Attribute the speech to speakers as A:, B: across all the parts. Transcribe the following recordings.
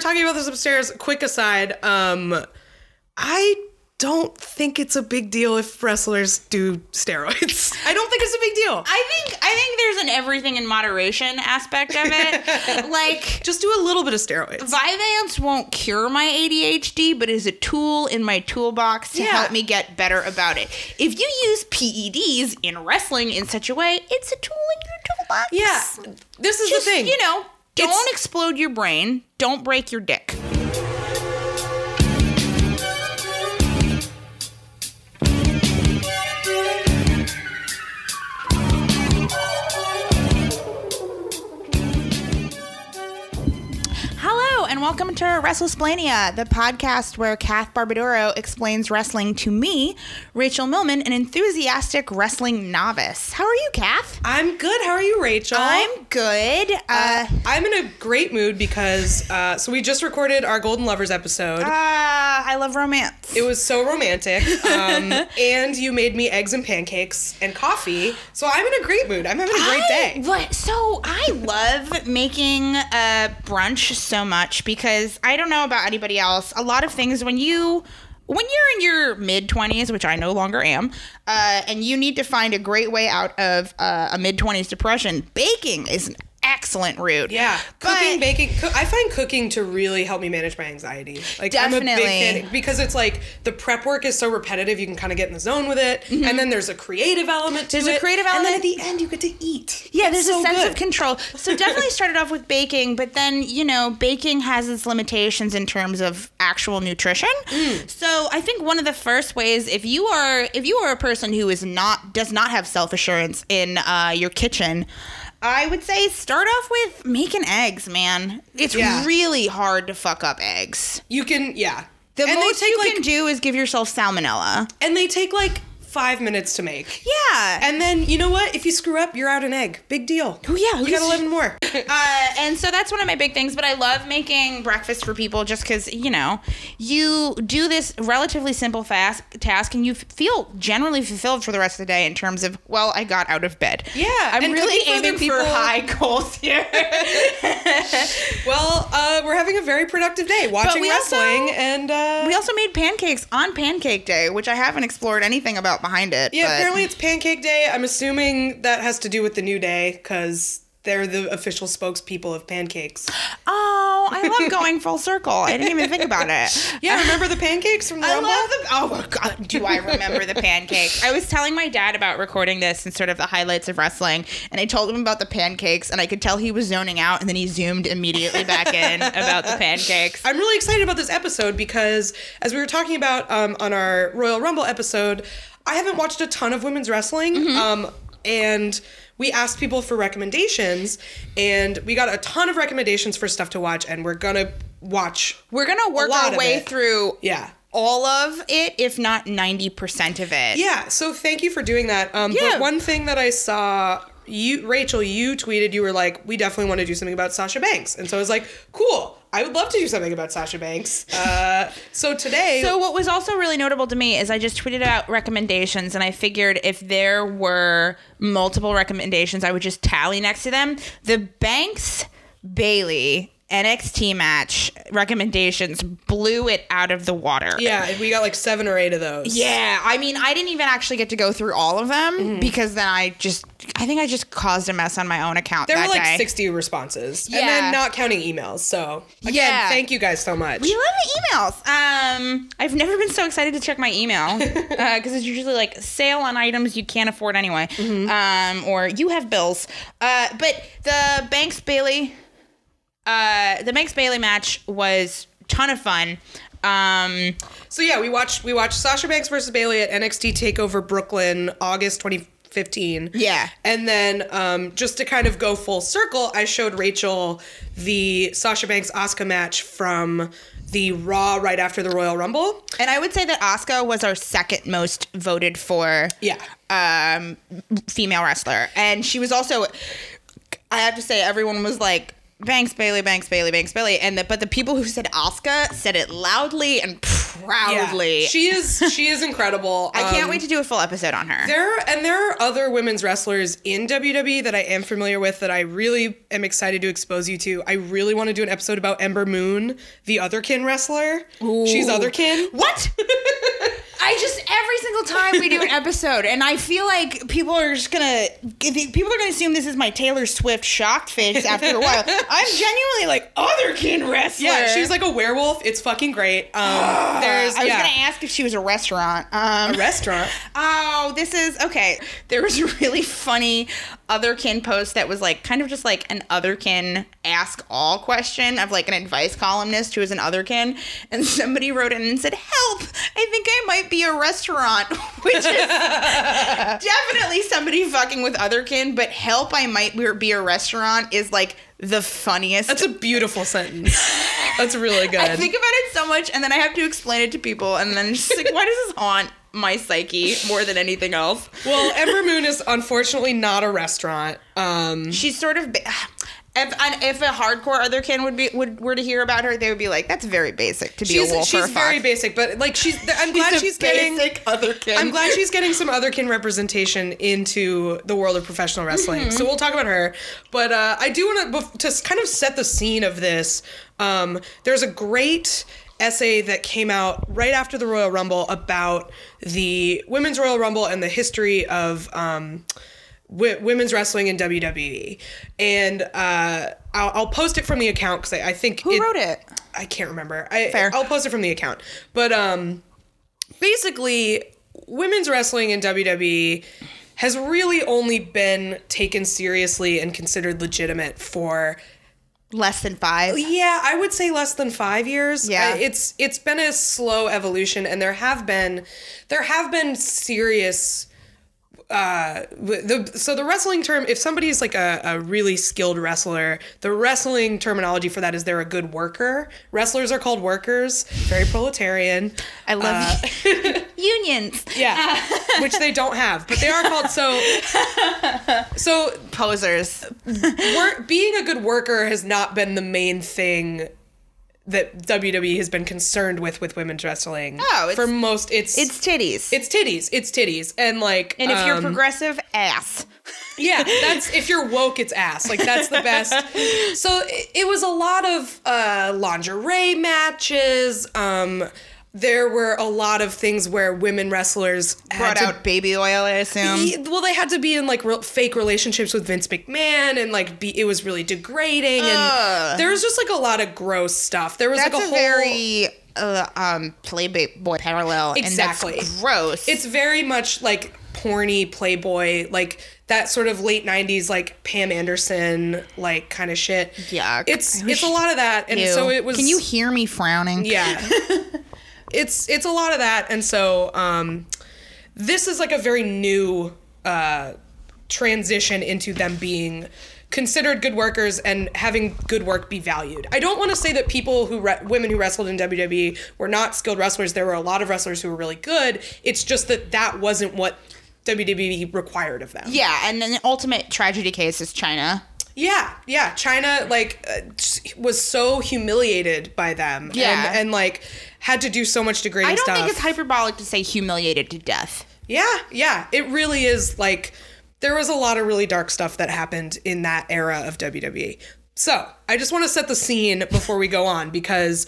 A: talking about this upstairs. Quick aside, um, I don't think it's a big deal if wrestlers do steroids. I don't think it's a big deal.
B: I think I think there's an everything in moderation aspect of it. like
A: Just do a little bit of steroids.
B: Vyvanse won't cure my ADHD, but is a tool in my toolbox to
A: Yeah.
B: help me get better about it. If you use PEDs in wrestling in such a way, it's a tool in your toolbox.
A: Yeah, this is
B: Just,
A: the thing.
B: you know, don't
A: It's-
B: explode your brain. Don't break your dick. Welcome to WrestleSplania, the podcast where Kath Barbadoro explains wrestling to me, Rachel Millman, an enthusiastic wrestling novice. How are you, Kath?
A: I'm good. How are you, Rachel?
B: I'm good. Uh,
A: I'm in a great mood because uh, so we just recorded our Golden Lovers episode.
B: Ah, I love romance.
A: it was so romantic, um, and you made me eggs and pancakes and coffee. So I'm in a great mood. I'm having a great
B: I-
A: day.
B: What? So I love making a brunch so much because I don't know about anybody else. A lot of things when you when you're in your mid 20s, which I no longer am, uh, and you need to find a great way out of uh, a mid 20s depression, baking is excellent route.
A: Yeah,
B: But-
A: cooking, baking. Coo- I find cooking to really help me manage my anxiety. Like I'm a
B: Definitely.
A: big fan because it's like the prep work is so repetitive. You can kind of get in the zone with it, and then there's a creative element to
B: Mm-hmm. There's a
A: it.
B: creative
A: and then at the end you get to eat.
B: Yeah,
A: It's
B: there's
A: so
B: a sense
A: good.
B: of control. So definitely started off with baking, but then you know, baking has its limitations in terms of actual nutrition.
A: Mm.
B: So I think one of the first ways, if you are if you are a person who is not does not have self assurance in uh, your kitchen. I would say start off with making eggs, man. It's
A: Yeah.
B: really hard to fuck up eggs.
A: You can, yeah.
B: The
A: and
B: most you
A: like,
B: can do is give yourself salmonella.
A: and they take like five minutes to make.
B: Yeah.
A: And then you know what? If you screw up, you're out an egg. Big deal.
B: Oh, yeah,
A: you got eleven more.
B: uh, and so that's one of my big things. But I love making breakfast for people just because you know you do this relatively simple fast task and you feel generally fulfilled for the rest of the day in terms of well, I got out of bed.
A: Yeah,
B: I'm
A: and
B: really
A: cooking for other
B: aiming for high goals here.
A: well, uh, we're having a very productive day watching
B: we also-
A: wrestling, and uh,
B: we also made pancakes on Pancake Day, which I haven't explored anything about behind it.
A: yeah.
B: but-
A: Apparently, it's Pancake Day. I'm assuming that has to do with the new day because they're the official spokespeople of pancakes.
B: Oh, I love going full circle. I didn't even think about it.
A: Yeah, remember the pancakes from the
B: I
A: Rumble?
B: love the. Oh my god, do I remember the pancakes? I was telling my dad about recording this and sort of the highlights of wrestling, and I told him about the pancakes, and I could tell he was zoning out, and then he zoomed immediately back in about the pancakes.
A: I'm really excited about this episode because, as we were talking about um, on our Royal Rumble episode, I haven't watched a ton of women's wrestling.
B: Mm-hmm.
A: Um, and we asked people for recommendations, and we got a ton of recommendations for stuff to watch, and we're gonna watch.
B: We're gonna work our way through
A: Yeah.
B: all of it, if not ninety percent of it.
A: Yeah, so thank you for doing that. Um,
B: Yeah.
A: But one thing that I saw, you, Rachel, you tweeted, you were like, we definitely want to do something about Sasha Banks. And so I was like, cool, I would love to do something about Sasha Banks. Uh, so today,
B: So what was also really notable to me is I just tweeted out recommendations and I figured if there were multiple recommendations I would just tally next to them. The Banks Bayley NXT match recommendations blew it out of the water.
A: yeah, we got like seven or eight of those.
B: Yeah, I mean, I didn't even actually get to go through all of them
A: Mm-hmm.
B: because then I just, I think I just caused a mess on my own account
A: There were like
B: day.
A: 60 responses. And
B: Yeah.
A: then not counting emails. So, again,
B: Yeah.
A: thank you guys so much.
B: We love the emails. Um, I've never been so excited to check my email because it's usually like sale on items you can't afford anyway, um, or you have bills. Uh, but the Banks Bayley, uh, the Banks Bayley match was ton of fun. Um,
A: So yeah, we watched we watched Sasha Banks versus Bayley at NXT Takeover Brooklyn, August 2015.
B: Yeah.
A: and then um, just to kind of go full circle, I showed Rachel the Sasha Banks Asuka match from the Raw right after the Royal Rumble.
B: and I would say that Asuka was our second most voted for.
A: Yeah,
B: um, female wrestler, and she was also. I have to say, everyone was like Banks Bayley, Banks Bayley, Banks Bayley, and the, but the people who said Asuka said it loudly and proudly.
A: She is she is incredible.
B: I can't
A: Um,
B: wait to do a full episode on her.
A: There and there are other women's wrestlers in WWE that I am familiar with that I really am excited to expose you to. I really want to do an episode about Ember Moon, the otherkin wrestler. She's otherkin.
B: What? I just every single time we do an episode, and I feel like people are just gonna people are gonna assume this is my Taylor Swift shocked face after a while. I'm genuinely like otherkin wrestler.
A: Yeah, she's like a werewolf. It's fucking great. Um, there's
B: I was
A: yeah,
B: gonna ask if she was a restaurant. Um,
A: a restaurant.
B: Oh, this is okay. There was a really funny otherkin post that was like kind of just like an otherkin ask all question of like an advice columnist who is an otherkin, and somebody wrote in and said, "Help! I think I might be a restaurant," which is definitely somebody fucking with otherkin. But help! I might be a restaurant is like the funniest.
A: That's a beautiful sentence. That's really good.
B: I think about it so much, and then I have to explain it to people, and then just like, why does this haunt my psyche more than anything else?
A: well, Ember Moon is unfortunately not a restaurant. Um,
B: she's sort of ba- if if a hardcore other otherkin would be would were to hear about her, they would be like, "That's very basic to be
A: she's
B: a wolf or a
A: she's very
B: fox."
A: basic, but like she's. I'm glad
B: a
A: she's getting.
B: basic otherkin.
A: I'm glad she's getting some otherkin representation into the world of professional wrestling.
B: Mm-hmm.
A: So we'll talk about her. But uh, I do want to to kind of set the scene of this. Um, there's a great essay that came out right after the Royal Rumble about the Women's Royal Rumble and the history of. Um, w- women's wrestling in WWE, and uh, I'll, I'll post it from the account because I, I think
B: Who wrote it?
A: I can't remember. I,
B: Fair.
A: I'll post it from the account. But um, basically, women's wrestling in WWE has really only been taken seriously and considered legitimate for
B: Less than five.
A: yeah, I would say less than five years.
B: Yeah.
A: I- it's it's been a slow evolution, and there have been there have been serious. Uh, the so the wrestling term, if somebody's like a, a really skilled wrestler, the wrestling terminology for that is they're a good worker. Wrestlers are called workers, very proletarian.
B: I love
A: Uh,
B: unions.
A: Yeah, which they don't have, but they are called so. So
B: Posers.
A: work, being a good worker has not been the main thing that WWE has been concerned with with women's wrestling.
B: Oh, it's-
A: for most, it's
B: It's titties.
A: it's titties, it's titties, and like,
B: and if you're
A: um,
B: progressive, ass.
A: yeah, that's if you're woke, it's ass. Like that's the best. So it, it was a lot of uh, lingerie matches. Um, there were a lot of things where women wrestlers had
B: Brought
A: to
B: out baby oil, I assume.
A: Ye- well, they had to be in like real, fake relationships with Vince McMahon, and like be, it was really degrading, and
B: Ugh.
A: there was just like a lot of gross stuff. There was
B: That's
A: like a,
B: a,
A: whole.
B: very uh, um Playboy parallel.
A: Exactly.
B: And that's gross.
A: It's very much like porny Playboy, like that sort of late '90s like Pam Anderson like kind of shit.
B: Yeah,
A: It's
B: wish-
A: it's a lot of that, and
B: Ew.
A: so it was.
B: Can you hear me frowning?
A: Yeah. it's it's a lot of that and so um this is like a very new uh transition into them being considered good workers and having good work be valued. I don't want to say that people who re- women who wrestled in WWE were not skilled wrestlers. There were a lot of wrestlers who were really good. It's just that that wasn't what WWE required of them.
B: Yeah, and then the ultimate tragedy case is Chyna.
A: Yeah, yeah. Chyna like uh, was so humiliated by them.
B: Yeah.
A: and, and like had to do so much degrading stuff.
B: I don't
A: stuff.
B: think it's hyperbolic to say humiliated to death.
A: Yeah, yeah. It really is like there was a lot of really dark stuff that happened in that era of WWE. So I just want to set the scene before we go on because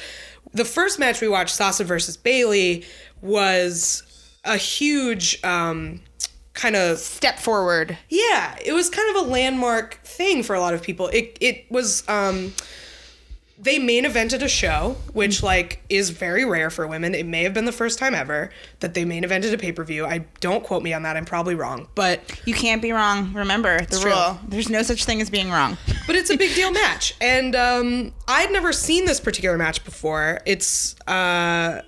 A: the first match we watched, Sasha versus Bayley, was a huge um, kind of
B: Step forward.
A: yeah. It was kind of a landmark thing for a lot of people. It it was um, they main evented a show, which like is very rare for women. It may have been the first time ever that they main evented a pay per view. I don't quote me on that. I'm probably wrong, but
B: You can't be wrong. Remember the rule. There's no such thing as being wrong.
A: but it's a big deal match, and um, I'd never seen this particular match before. It's uh,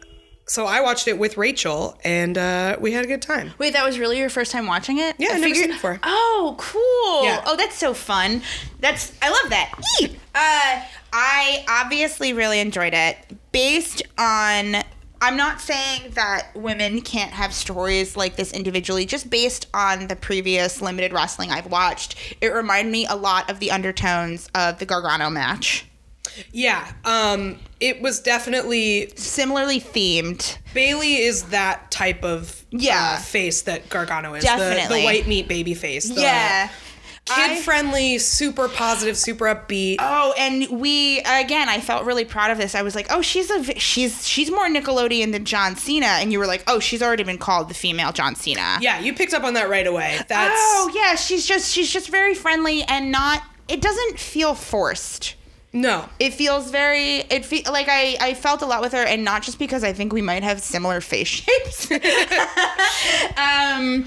A: so I watched it with Rachel, and uh, we had a good time.
B: Wait, that was really your first time watching it?
A: Yeah,
B: I
A: never
B: figured-
A: seen it before.
B: Oh, cool.
A: Yeah.
B: Oh, that's so fun. That's I love that. Eee! Uh, I obviously really enjoyed it. Based on, I'm not saying that women can't have stories like this individually. Just based on the previous limited wrestling I've watched, it reminded me a lot of the undertones of the Gargano match.
A: Yeah, um, it was definitely
B: Similarly themed.
A: Bayley is that type of
B: Yeah.
A: uh, face that Gargano is. The,
B: Definitely.
A: the white meat baby face. The
B: yeah.
A: Kid friendly, super positive, super upbeat.
B: Oh, and we again, I felt really proud of this. I was like, "Oh, she's a she's she's more Nickelodeon than John Cena," and you were like, "Oh, she's already been called the female John Cena."
A: yeah, you picked up on that right away. That's
B: Oh, yeah, she's just she's just very friendly and not. It doesn't feel forced.
A: No.
B: It feels very. It feel like I I felt a lot with her, and not just because I think we might have similar face shapes. um,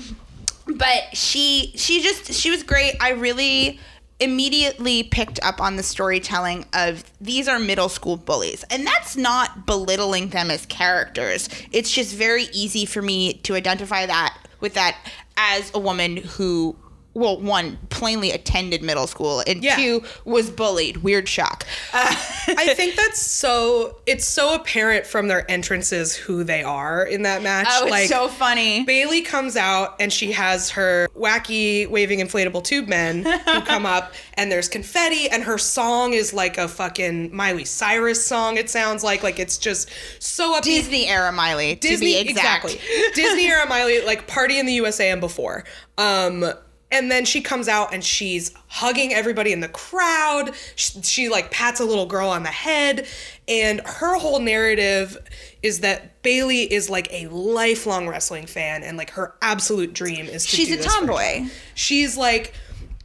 B: but she she just she was great. I really immediately picked up on the storytelling of these are middle school bullies and that's not belittling them as characters it's just very easy for me to identify that with that as a woman who well one plainly attended middle school and
A: Yeah.
B: two was bullied weird shock uh,
A: I think that's so it's so apparent from their entrances who they are in that match.
B: oh it's
A: like
B: so funny
A: Bayley comes out and she has her wacky waving inflatable tube men who come up and there's confetti and her song is like a fucking Miley Cyrus song it sounds like like it's just so upbeat.
B: disney era miley
A: Disney
B: to be exact
A: exactly. Disney era Miley like party in the USA and before. Um and then she comes out and she's hugging everybody in the crowd. She, she like pats a little girl on the head and her whole narrative is that Bayley is like a lifelong wrestling fan and like her absolute dream is to
B: She's a tomboy.
A: She's like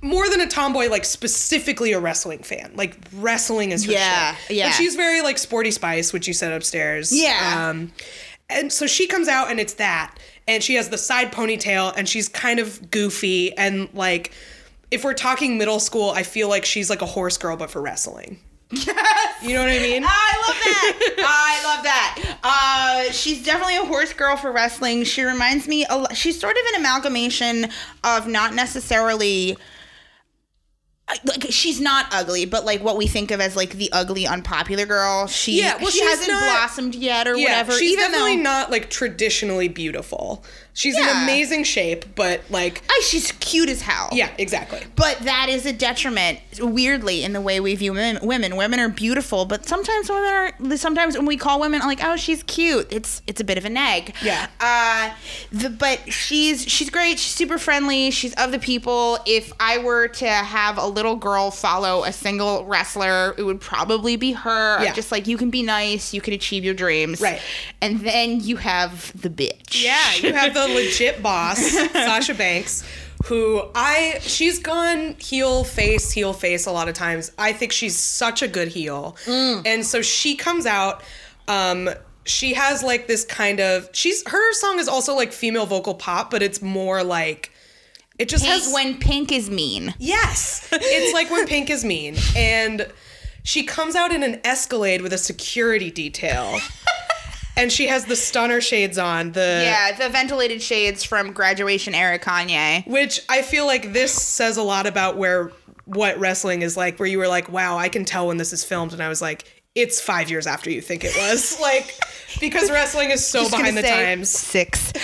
A: more than a tomboy, like specifically a wrestling fan. Like wrestling is her
B: Yeah,
A: shit.
B: yeah.
A: Like she's very like sporty spice, which you said upstairs.
B: Yeah.
A: Um, and so she comes out and it's that. And she has the side ponytail and she's kind of goofy. And like, if we're talking middle school, I feel like she's like a horse girl, but for wrestling.
B: Yes.
A: You know what I mean?
B: I love that. I love that. Uh, she's definitely a horse girl for wrestling. She reminds me. She's sort of an amalgamation of not necessarily. Like she's not ugly, but like what we think of as like the ugly, unpopular girl. She
A: Yeah, well,
B: she hasn't
A: not-
B: blossomed yet or
A: yeah,
B: whatever.
A: she's
B: even
A: definitely
B: though
A: not like traditionally beautiful. She's in amazing shape, but like,
B: Ay, she's cute as hell.
A: yeah, exactly.
B: But that is a detriment, weirdly, in the way we view women. Women, women are beautiful, but sometimes women are. Sometimes when we call women like, "Oh, she's cute," it's it's a bit of a neg.
A: Yeah.
B: Uh, the, but she's she's great. She's super friendly. She's of the people. If I were to have a little girl follow a single wrestler, it would probably be her.
A: Yeah.
B: Just like you can be nice, you can achieve your dreams.
A: Right.
B: And then you have the bitch.
A: Yeah, you have the legit boss, Sasha Banks, who I she's gone heel face, heel face a lot of times. I think she's such a good heel. And so she comes out um she has like this kind of she's her song is also like female vocal pop, but it's more like it just
B: Pink,
A: has
B: when pink is mean.
A: Yes. It's like when Pink is mean. And she comes out in an Escalade with a security detail. and she has the stunner shades on. The
B: Yeah, the ventilated shades from graduation era Kanye.
A: which I feel like this says a lot about where what wrestling is like, where you were like, wow, I can tell when this is filmed. And I was like, it's five years after you think it was. like, because wrestling is so
B: Just
A: behind the
B: say
A: times.
B: Six.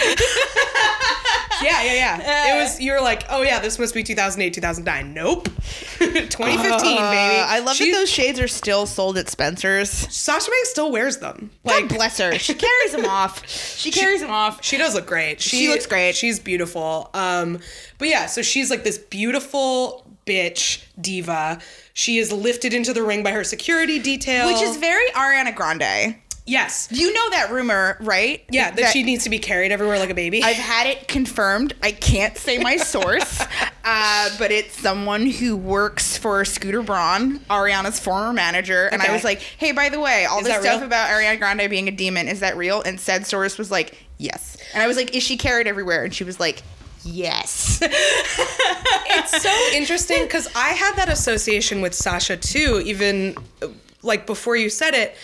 A: Yeah, yeah, yeah. it was, you were like, oh yeah, this must be 2008, 2009. Nope. 2015, baby.
B: Uh, I love
A: She-
B: that those shades are still sold at Spencer's.
A: Sasha Banks still wears them.
B: Like, bless her. She carries them off. She carries them off.
A: She does look great. She,
B: She looks great.
A: She's beautiful. Um, but yeah, so she's like this beautiful bitch diva. She is lifted into the ring by her security detail,
B: Which is very Ariana Grande.
A: yes,
B: You know that rumor, right?
A: yeah, that, she needs to be carried everywhere like a baby.
B: I've had it confirmed. I can't say my source, uh, but it's someone who works for Scooter Braun, Ariana's former manager. And I was like, hey, by the way, all
A: Is
B: this stuff
A: real?
B: about Ariana Grande being a demon, is that real? And said source was like, yes. And I was like, is she carried everywhere? And she was like, yes.
A: it's so interesting because I had that association with Sasha too, even like before you said it.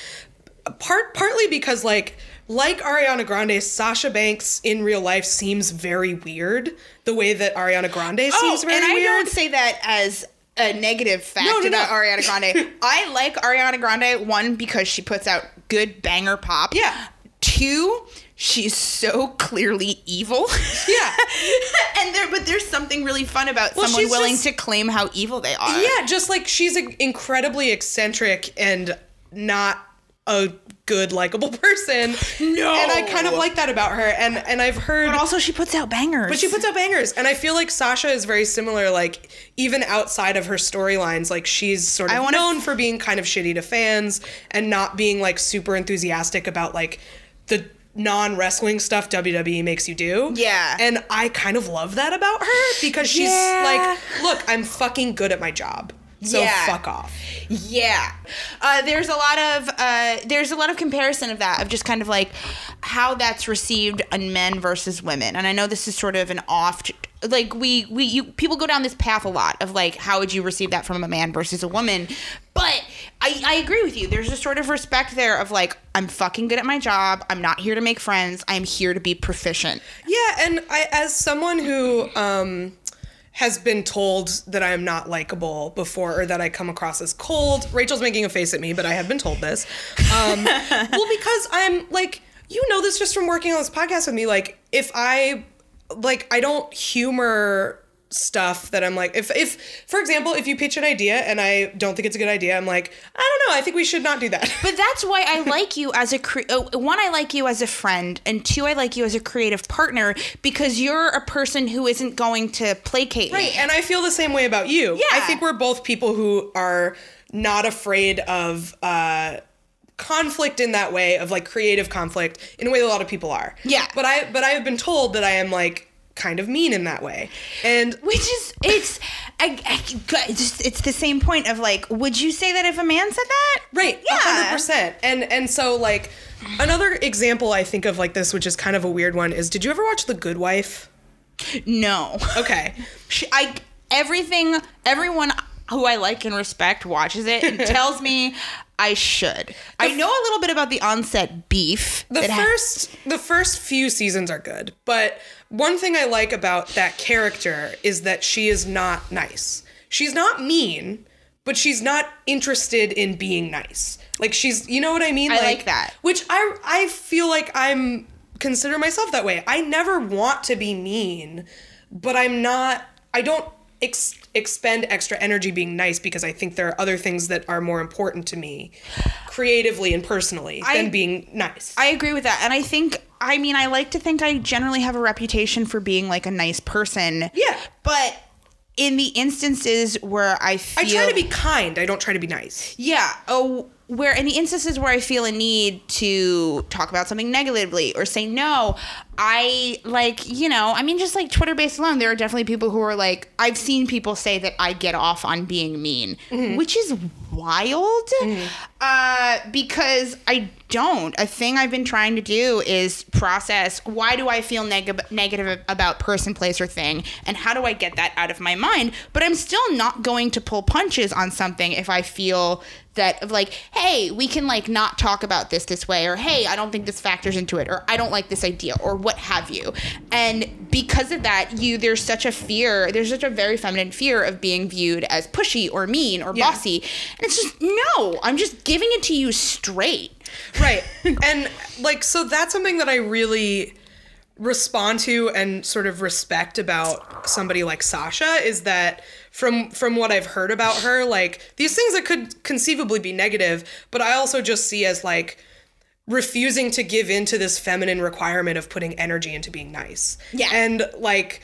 A: Part partly because like like Ariana Grande, Sasha Banks in real life seems very weird. The way that Ariana Grande oh, seems very
B: Oh, and I
A: weird.
B: don't say that as a negative fact
A: No, no,
B: about
A: no.
B: Ariana Grande. I like Ariana Grande one because she puts out good banger pop.
A: Yeah.
B: Two, she's so clearly evil.
A: Yeah.
B: and there, but there's something really fun about
A: Well,
B: someone willing
A: just-
B: to claim how evil they are.
A: Yeah, just like she's a- incredibly eccentric and not a good likable person.
B: No.
A: And I kind of like that about her. And and I've heard
B: But also, she puts out bangers.
A: But she puts out bangers, and I feel like Sasha is very similar. Like even outside of her storylines, like she's sort of known
B: f-
A: for being kind of shitty to fans and not being like super enthusiastic about like the non wrestling stuff WWE makes you do.
B: Yeah.
A: and I kind of love that about her because she's
B: Yeah.
A: like, look, I'm fucking good at my job, so
B: Yeah.
A: fuck off.
B: Yeah, uh, there's a lot of uh, there's a lot of comparison of that of just kind of like how that's received on men versus women, and I know this is sort of an oft like we we you people go down this path a lot of like how would you receive that from a man versus a woman, but I I agree with you. There's a sort of respect there of like I'm fucking good at my job. I'm not here to make friends. I'm here to be proficient.
A: Yeah, and I, as someone who um, has been told that I am not likable before, or that I come across as cold, Rachel's making a face at me, but I have been told this. Um, well, because I'm like, you know, this just from working on this podcast with me. Like, if I, like, I don't humor stuff that I'm like, if, if, for example, if you pitch an idea and I don't think it's a good idea, I'm like, I don't know, I think we should not do that.
B: But that's why I like you as a cre- uh, one. I like you as a friend, and two, I like you as a creative partner because you're a person who isn't going to placate me.
A: Right, and I feel the same way about you.
B: Yeah.
A: I think we're both people who are not afraid of uh conflict in that way of like creative conflict in a way that a lot of people are.
B: Yeah.
A: But I but I have been told that I am like kind of mean in that way. And
B: Which is it's I, I, just it's the same point of like, would you say that if a man said that?
A: Right,
B: Yeah.
A: hundred percent. And and so like another example I think of like this, which is kind of a weird one, is did you ever watch The Good Wife?
B: No.
A: Okay.
B: She, I everything everyone who I like and respect watches it and tells me I should. I know a little bit about the onset beef.
A: The
B: that ha-
A: first the first few seasons are good, but one thing I like about that character is that she is not nice. She's not mean, but she's not interested in being nice. Like she's, you know what I mean?
B: I like that.
A: Which I I feel like I'm consider myself that way. I never want to be mean, but I'm not I don't ex- expend extra energy being nice because I think there are other things that are more important to me creatively and personally
B: I-
A: than being nice.
B: I agree with that. And I think, I mean, I like to think I generally have a reputation for being like a nice person.
A: Yeah.
B: But in the instances where I feel.
A: I try to be kind. I don't try to be nice.
B: Yeah. Oh, where in the instances where I feel a need to talk about something negatively or say no, I like, you know, I mean, just like Twitter based alone, there are definitely people who are like, I've seen people say that I get off on being mean, which is wild. Uh, because I don't. A thing I've been trying to do is process why do I feel neg- negative about person, place, or thing, and how do I get that out of my mind. But I'm still not going to pull punches on something if I feel that of like, hey, we can like not talk about this this way, or hey, I don't think this factors into it, or I don't like this idea, or what have you. And because of that, you there's such a fear, there's such a very feminine fear of being viewed as pushy or mean or
A: Yeah.
B: bossy. And it's just no, I'm just giving it to you straight.
A: Right. and like so that's something that I really respond to and sort of respect about somebody like Sasha is that from from what I've heard about her like these things that could conceivably be negative but I also just see as like refusing to give in to this feminine requirement of putting energy into being nice.
B: Yeah.
A: And like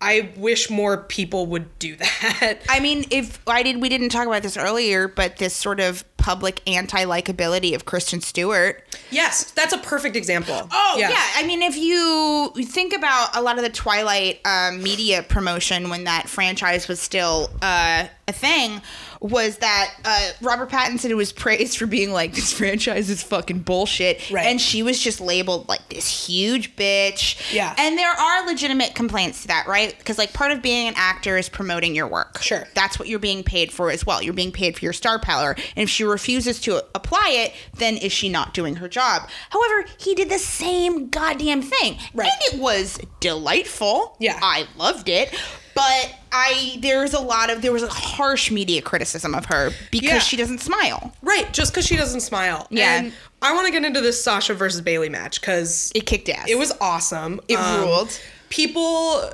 A: I wish more people would do that.
B: I mean, if I did, we didn't talk about this earlier, but this sort of public anti likability of Kristen Stewart.
A: yes, that's a perfect example.
B: Oh yeah. yeah, I mean, if you think about a lot of the Twilight um, media promotion when that franchise was still uh, a thing, was that uh, Robert Pattinson was praised for being like this franchise is fucking bullshit,
A: Right.
B: and she was just labeled like this huge bitch.
A: Yeah.
B: and there are legitimate complaints to that, right? Because like part of being an actor is promoting your work.
A: Sure.
B: that's what you're being paid for as well. You're being paid for your star power, and if she refuses to apply it, then is she not doing her job? However, he did the same goddamn thing,
A: Right.
B: and it was delightful.
A: Yeah.
B: I loved it. But I there's a lot of there was a harsh media criticism of her because
A: Yeah.
B: she doesn't smile.
A: Right, just because she doesn't smile.
B: Yeah.
A: And I want to get into this Sasha versus Bayley match because
B: It kicked ass.
A: it was awesome.
B: It
A: Um,
B: ruled.
A: People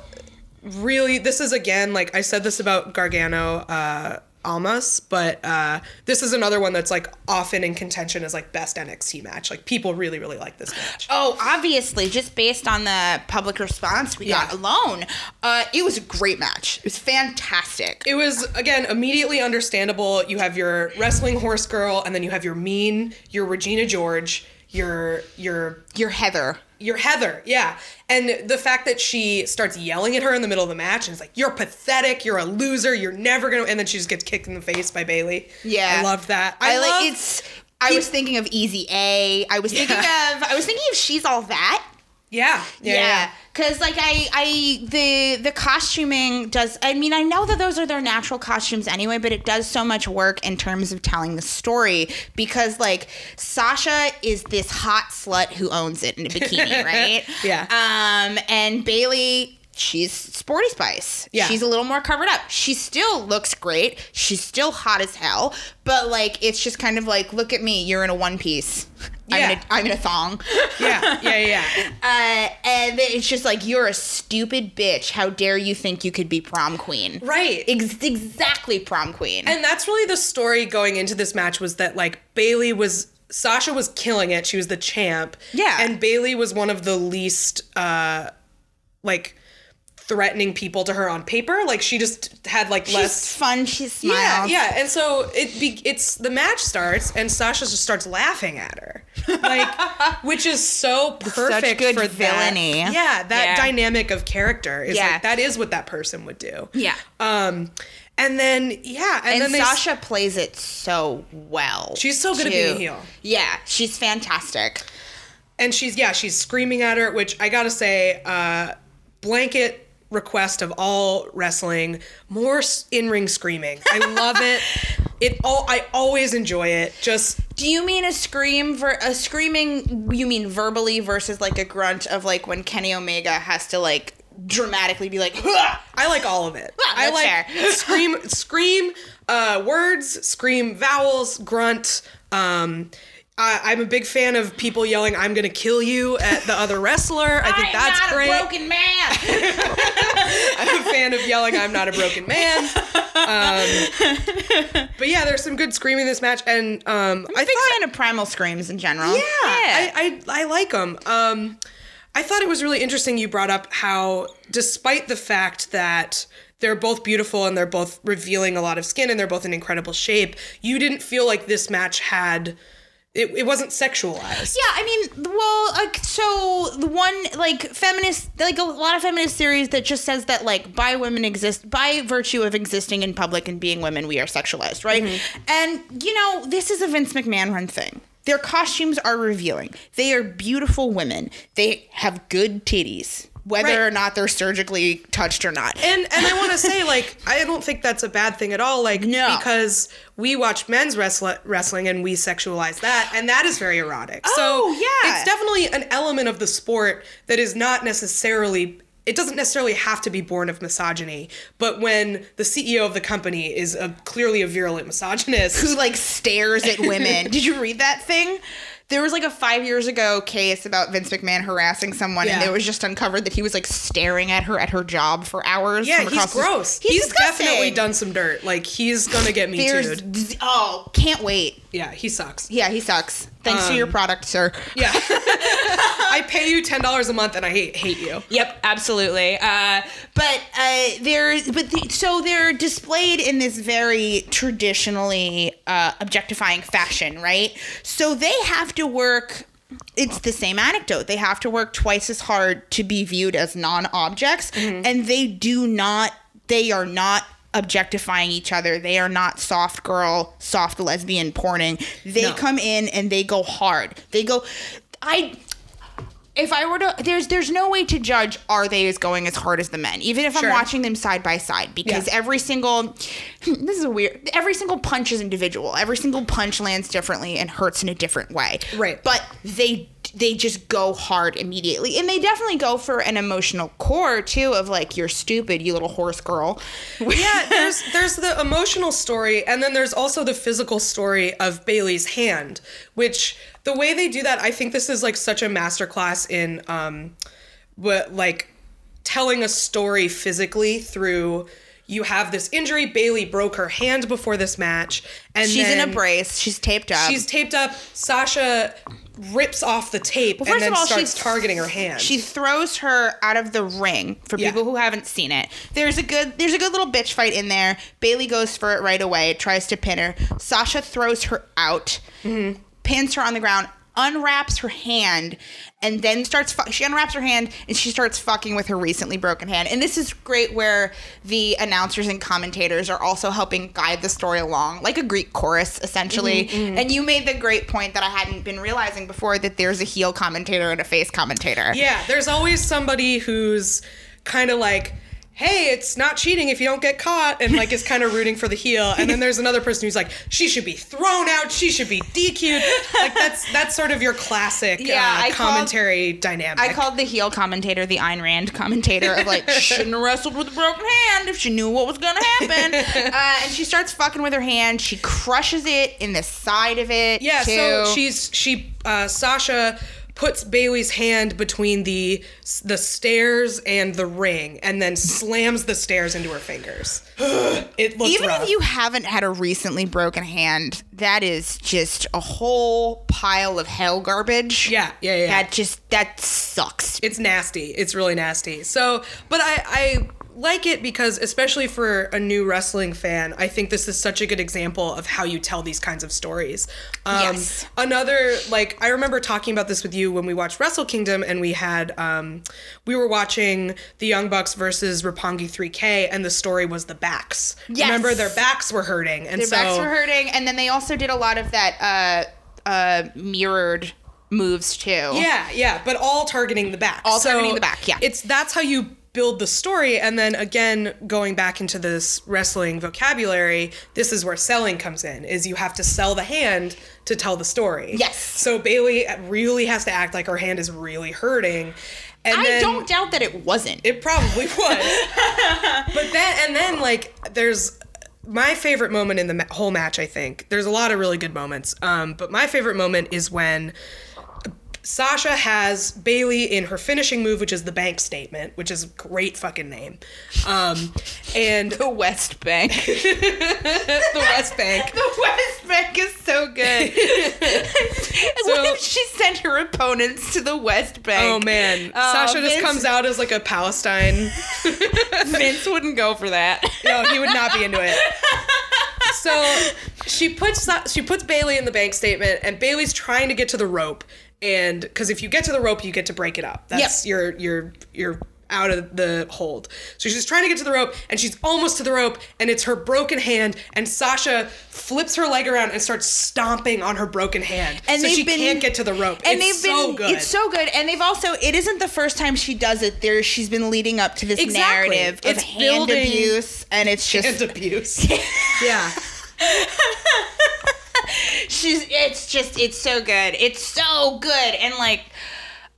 A: really, this is again, like I said this about Gargano uh, Almas, but uh, this is another one that's like often in contention as like best NXT match. Like people really, really like this match.
B: Oh, obviously, just based on the public response we got alone, uh, it was a great match. It was fantastic.
A: It was again immediately understandable. You have your wrestling horse girl, and then you have your mean, your Regina George, your your
B: You're Heather.
A: Your Heather, yeah. And the fact that she starts yelling at her in the middle of the match and is like, "You're pathetic. You're a loser. You're never gonna," and then she just gets kicked in the face by Bayley.
B: Yeah.
A: I loved that.
B: I,
A: I,
B: like
A: love,
B: it's. I was thinking of Easy A. I was thinking of. I was thinking of She's All That.
A: Yeah, yeah, yeah.
B: Cause like I, I the the costuming does. I mean, I know that those are their natural costumes anyway, but it does so much work in terms of telling the story because like Sasha is this hot slut who owns it in a bikini, right?
A: Yeah.
B: Um, and Bayley. She's sporty spice.
A: Yeah.
B: She's a little more covered up. She still looks great. She's still hot as hell. But like it's just kind of like, look at me, you're in a one piece. I'm,
A: Yeah.
B: in a, I'm in a thong.
A: yeah, yeah, yeah.
B: Uh, and it's just like you're a stupid bitch. How dare you think you could be prom queen?
A: Right.
B: Ex- exactly, prom queen.
A: And that's really the story going into this match was that like Bayley was Sasha was killing it. She was the champ.
B: Yeah.
A: And Bayley was one of the least uh like threatening people to her on paper. Like she just had like
B: she's
A: less
B: fun. She smiles.
A: Yeah, yeah, and so it be, it's the match starts and Sasha just starts laughing at her, like, which is so perfect
B: good
A: for
B: villainy.
A: That, yeah, that
B: Yeah.
A: dynamic of character is
B: Yeah.
A: like that is what that person would do.
B: Yeah.
A: Um, and then yeah, and,
B: And,
A: then they s-
B: Sasha plays it so well.
A: She's so good at
B: too.
A: being a heel.
B: Yeah, she's fantastic.
A: and she's yeah she's screaming at her which i gotta say uh blanket request of all wrestling more in-ring screaming i love it it all i always enjoy it just
B: Do you mean a scream ver- a screaming? You mean verbally versus like a grunt of like when Kenny Omega has to like dramatically be like, "Huh!"
A: i like all of it
B: Ah,
A: i like scream scream uh words scream vowels grunt um I, I'm a big fan of people yelling "I'm gonna kill you" at the other wrestler. I think
B: I'm
A: that's
B: not
A: great.
B: a broken man.
A: I'm a fan of yelling "I'm not a broken man." Um, but yeah, there's some good screaming in this match, and um, I
B: Big
A: thought,
B: fan of primal screams in general.
A: yeah, I, I I like them. Um, I thought it was really interesting. You brought up how, despite the fact that they're both beautiful and they're both revealing a lot of skin and they're both in incredible shape, you didn't feel like this match had. It, it wasn't sexualized.
B: Yeah, I mean, well, like so the one like feminist, like a lot of feminist theories that just says that like by women exist by virtue of existing in public and being women, we are sexualized, right? Mm-hmm. And you know, this is a Vince McMahon run thing. Their costumes are revealing. They are beautiful women. They have good titties, whether
A: Right.
B: or not they're surgically touched or not.
A: And and I want to say like I don't think that's a bad thing at all. Like
B: No.
A: because we watch men's wrestling and we sexualize that, and that is very erotic.
B: Oh,
A: so
B: yeah.
A: it's definitely an element of the sport that is not necessarily. It doesn't necessarily have to be born of misogyny, but when the CEO of the company is a, clearly a virulent misogynist,
B: who like stares at women. Did you read that thing? There was like a five years ago case about Vince McMahon harassing someone, and it was just uncovered that he was like staring at her at her job for hours.
A: yeah, he's gross.
B: He's,
A: He's, definitely done some dirt. Like he's gonna get me too.
B: oh, can't wait.
A: Yeah, he sucks.
B: Yeah, he sucks. Thanks
A: Um,
B: your product, sir.
A: Yeah, I pay you ten dollars a month and I hate hate you.
B: Yep, absolutely. Uh, but uh, they're but the, so they're displayed in this very traditionally uh, objectifying fashion, right? So they have to work. It's the same anecdote. They have to work twice as hard to be viewed as non-objects, and they do not. They are not objectifying each other. They are not soft girl, soft lesbian porning. They
A: No.
B: come in and they go hard. They go. I if I were to there's there's no way to judge are they as going as hard as the men, even if
A: Sure.
B: I'm watching them side by side, because
A: Yeah.
B: every single this is a weird every single punch is individual. Every single punch lands differently and hurts in a different way.
A: Right.
B: But they they just go hard immediately. And they definitely go for an emotional core too of like you're stupid, you little horse girl.
A: yeah, there's there's the emotional story, and then there's also the physical story of Bayley's hand, which the way they do that, I think this is like such a masterclass in um, what like telling a story physically through. You have this injury. Bayley broke her hand before this match, and
B: She's in a brace. She's taped up.
A: She's taped up. Sasha rips off the tape and
B: First
A: then
B: of all,
A: starts targeting her hand.
B: She throws her out of the ring for
A: Yeah.
B: people who haven't seen it. There's a good there's a good little bitch fight in there. Bayley goes for it right away, tries to pin her. Sasha throws her out,
A: Mm-hmm.
B: pins her on the ground, unwraps her hand, and then starts fu- she unwraps her hand and she starts fucking with her recently broken hand. And this is great where the announcers and commentators are also helping guide the story along, like a Greek chorus essentially.
A: Mm-hmm,
B: And you made the great point that I hadn't been realizing before that there's a heel commentator and a face commentator.
A: Yeah, there's always somebody who's kind of like, hey, it's not cheating if you don't get caught, and like is kind of rooting for the heel. And then there's another person who's like, she should be thrown out, she should be DQ'd. Like that's that's sort of your classic
B: Yeah,
A: uh,
B: I called-
A: commentary dynamic.
B: I called the heel commentator the Ayn Rand commentator of like shouldn't have wrestled with a broken hand if she knew what was gonna happen. uh, and she starts fucking with her hand. She crushes it in the side of it.
A: yeah,
B: too.
A: so she's she uh, Sasha puts Bayley's hand between the the stairs and the ring, and then slams the stairs into her fingers. it looks
B: even
A: rough.
B: if you haven't had a recently broken hand, that is just a whole pile of hell garbage.
A: Yeah, yeah, yeah.
B: That just that sucks.
A: it's nasty. It's really nasty. So, but I I like it because especially for a new wrestling fan, I think this is such a good example of how you tell these kinds of stories. Um,
B: Yes.
A: Another like I remember talking about this with you when we watched Wrestle Kingdom and we had um we were watching the Young Bucks versus Roppongi 3K and the story was the backs.
B: Yes.
A: Remember their backs were hurting and
B: Their
A: so
B: backs were hurting, and then they also did a lot of that uh, uh, mirrored moves too.
A: Yeah, yeah, but all targeting the back.
B: All targeting the back, yeah.
A: It's that's how you build the story and then again going back into this wrestling vocabulary, this is where selling comes in. Is you have to sell the hand to tell the story.
B: Yes.
A: So Bayley really has to act like her hand is really hurting. And
B: I
A: then,
B: don't doubt that it wasn't.
A: it probably was. but then, and then, like, there's my favorite moment in the whole match, I think. There's a lot of really good moments. Um, but my favorite moment is when Sasha has Bayley in her finishing move, which is the bank statement, which is a great fucking name. Um, and
B: the West Bank.
A: the West Bank.
B: the West Bank is so good. what if she sent her opponents to the West Bank?
A: Oh man,
B: Oh,
A: Sasha just comes out as like a Palestine
B: Vince wouldn't go for that.
A: No, he would not be into it. So she puts she puts Bayley in the bank statement, and Bayley's trying to get to the rope, and because if you get to the rope, you get to break it up. That's
B: Yep.
A: your your your out of the hold. So she's trying to get to the rope, and she's almost to the rope, and it's her broken hand, and Sasha flips her leg around and starts stomping on her broken hand,
B: And
A: so she
B: been-
A: can't get to the rope.
B: And
A: it's
B: they've
A: so
B: been
A: good.
B: it's so good. And they've also it isn't the first time she does it. There she's been leading up to this
A: Exactly.
B: narrative of
A: It's
B: hand abuse and it's just
A: and abuse. yeah.
B: she's it's just it's so good. It's so good. And like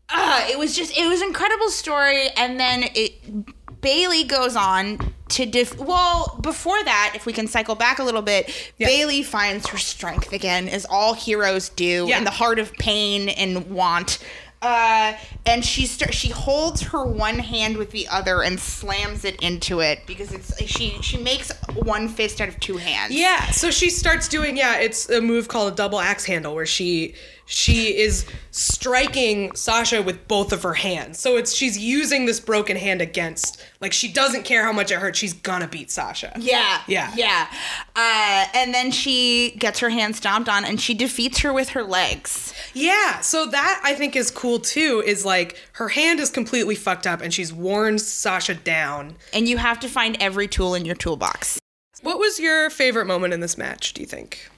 B: uh it was just it was incredible story. And then it bayley goes on to def well before that if we can cycle back a little bit bayley finds her strength again as all heroes do
A: Yeah.
B: in the heart of pain and want uh, and she start, she holds her one hand with the other and slams it into it because it's she she makes one fist out of two hands.
A: Yeah, so she starts doing yeah, it's a move called a double axe handle where she she is striking Sasha with both of her hands. So it's she's using this broken hand against like she doesn't care how much it hurts, she's gonna beat Sasha.
B: Yeah.
A: Yeah.
B: Yeah. Uh, and then she gets her hand stomped on and she defeats her with her legs.
A: Yeah, so that I think is cool too is like her hand is completely fucked up and she's worn Sasha down.
B: And you have to find every tool in your toolbox.
A: What was your favorite moment in this match, do you think?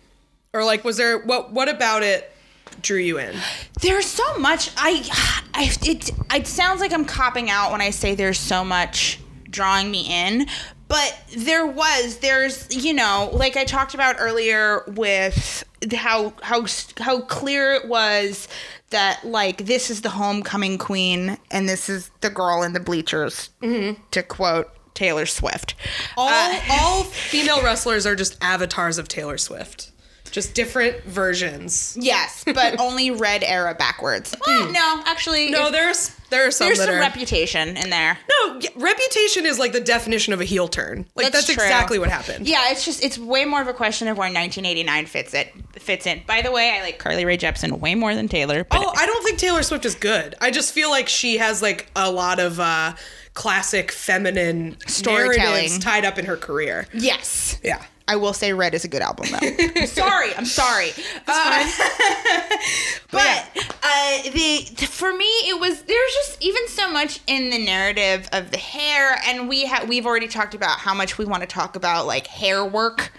A: Or like was there what what about it drew you in?
B: There's so much. I, I it it sounds like I'm copping out when I say there's so much drawing me in, but there was there's you know like I talked about earlier with how how how clear it was that like this is the homecoming queen and this is the girl in the bleachers to quote Taylor Swift.
A: All
B: Uh,
A: all female wrestlers are just avatars of Taylor Swift. Just different versions.
B: yes, but only red era backwards. Well, no, actually.
A: No, there's there are some
B: there's some
A: are
B: reputation in there.
A: No, reputation is like the definition of a heel turn. Like that's,
B: true.
A: exactly what happened.
B: Yeah, it's just it's way more of a question of where 1989 fits it fits in. By the way, I like Carly Rae Jepsen way more than Taylor.
A: Oh, I don't think Taylor Swift is good. I just feel like she has like a lot of uh classic feminine
B: Storytelling.
A: tied up in her career.
B: yes,
A: Yeah.
B: I will say Red is a good album though. I'm sorry, I'm sorry. Uh, but uh, the for me it was there's just even so much in the narrative of the hair, and we have we've already talked about how much we want to talk about like hair work,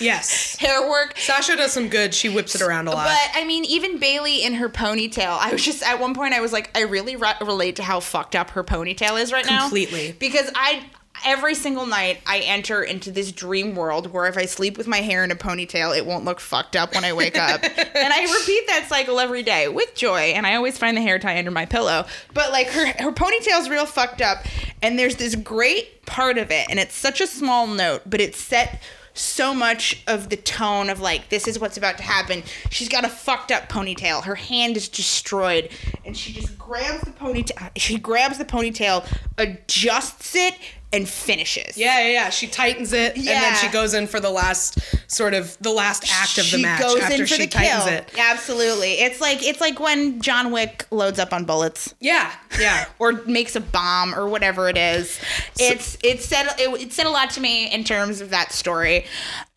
A: Yes.
B: hair work.
A: Sasha does some good. She whips it around a lot.
B: But I mean, even Bayley in her ponytail, I was just at one point I was like, I really re- relate to how fucked up her ponytail is right now.
A: Completely.
B: Because I every single night I enter into this dream world where if I sleep with my hair in a ponytail, it won't look fucked up when I wake up. and I repeat that cycle every day with joy, and I always find the hair tie under my pillow. But like her her ponytail's real fucked up, and there's this great part of it, and it's such a small note, but it's set so much of the tone of like this is what's about to happen. She's got a fucked up ponytail. Her hand is destroyed, and she just grabs the ponytail. She grabs the ponytail, adjusts it, and finishes.
A: yeah, yeah, yeah. She tightens it, and then she goes in for the last sort of the last act of the
B: She
A: match
B: goes
A: after
B: in for
A: she
B: the
A: tightens
B: kill.
A: it.
B: Absolutely, it's like it's like when John Wick loads up on bullets.
A: Yeah, yeah.
B: or makes a bomb or whatever it is. It's it said it, it said a lot to me in terms of that story.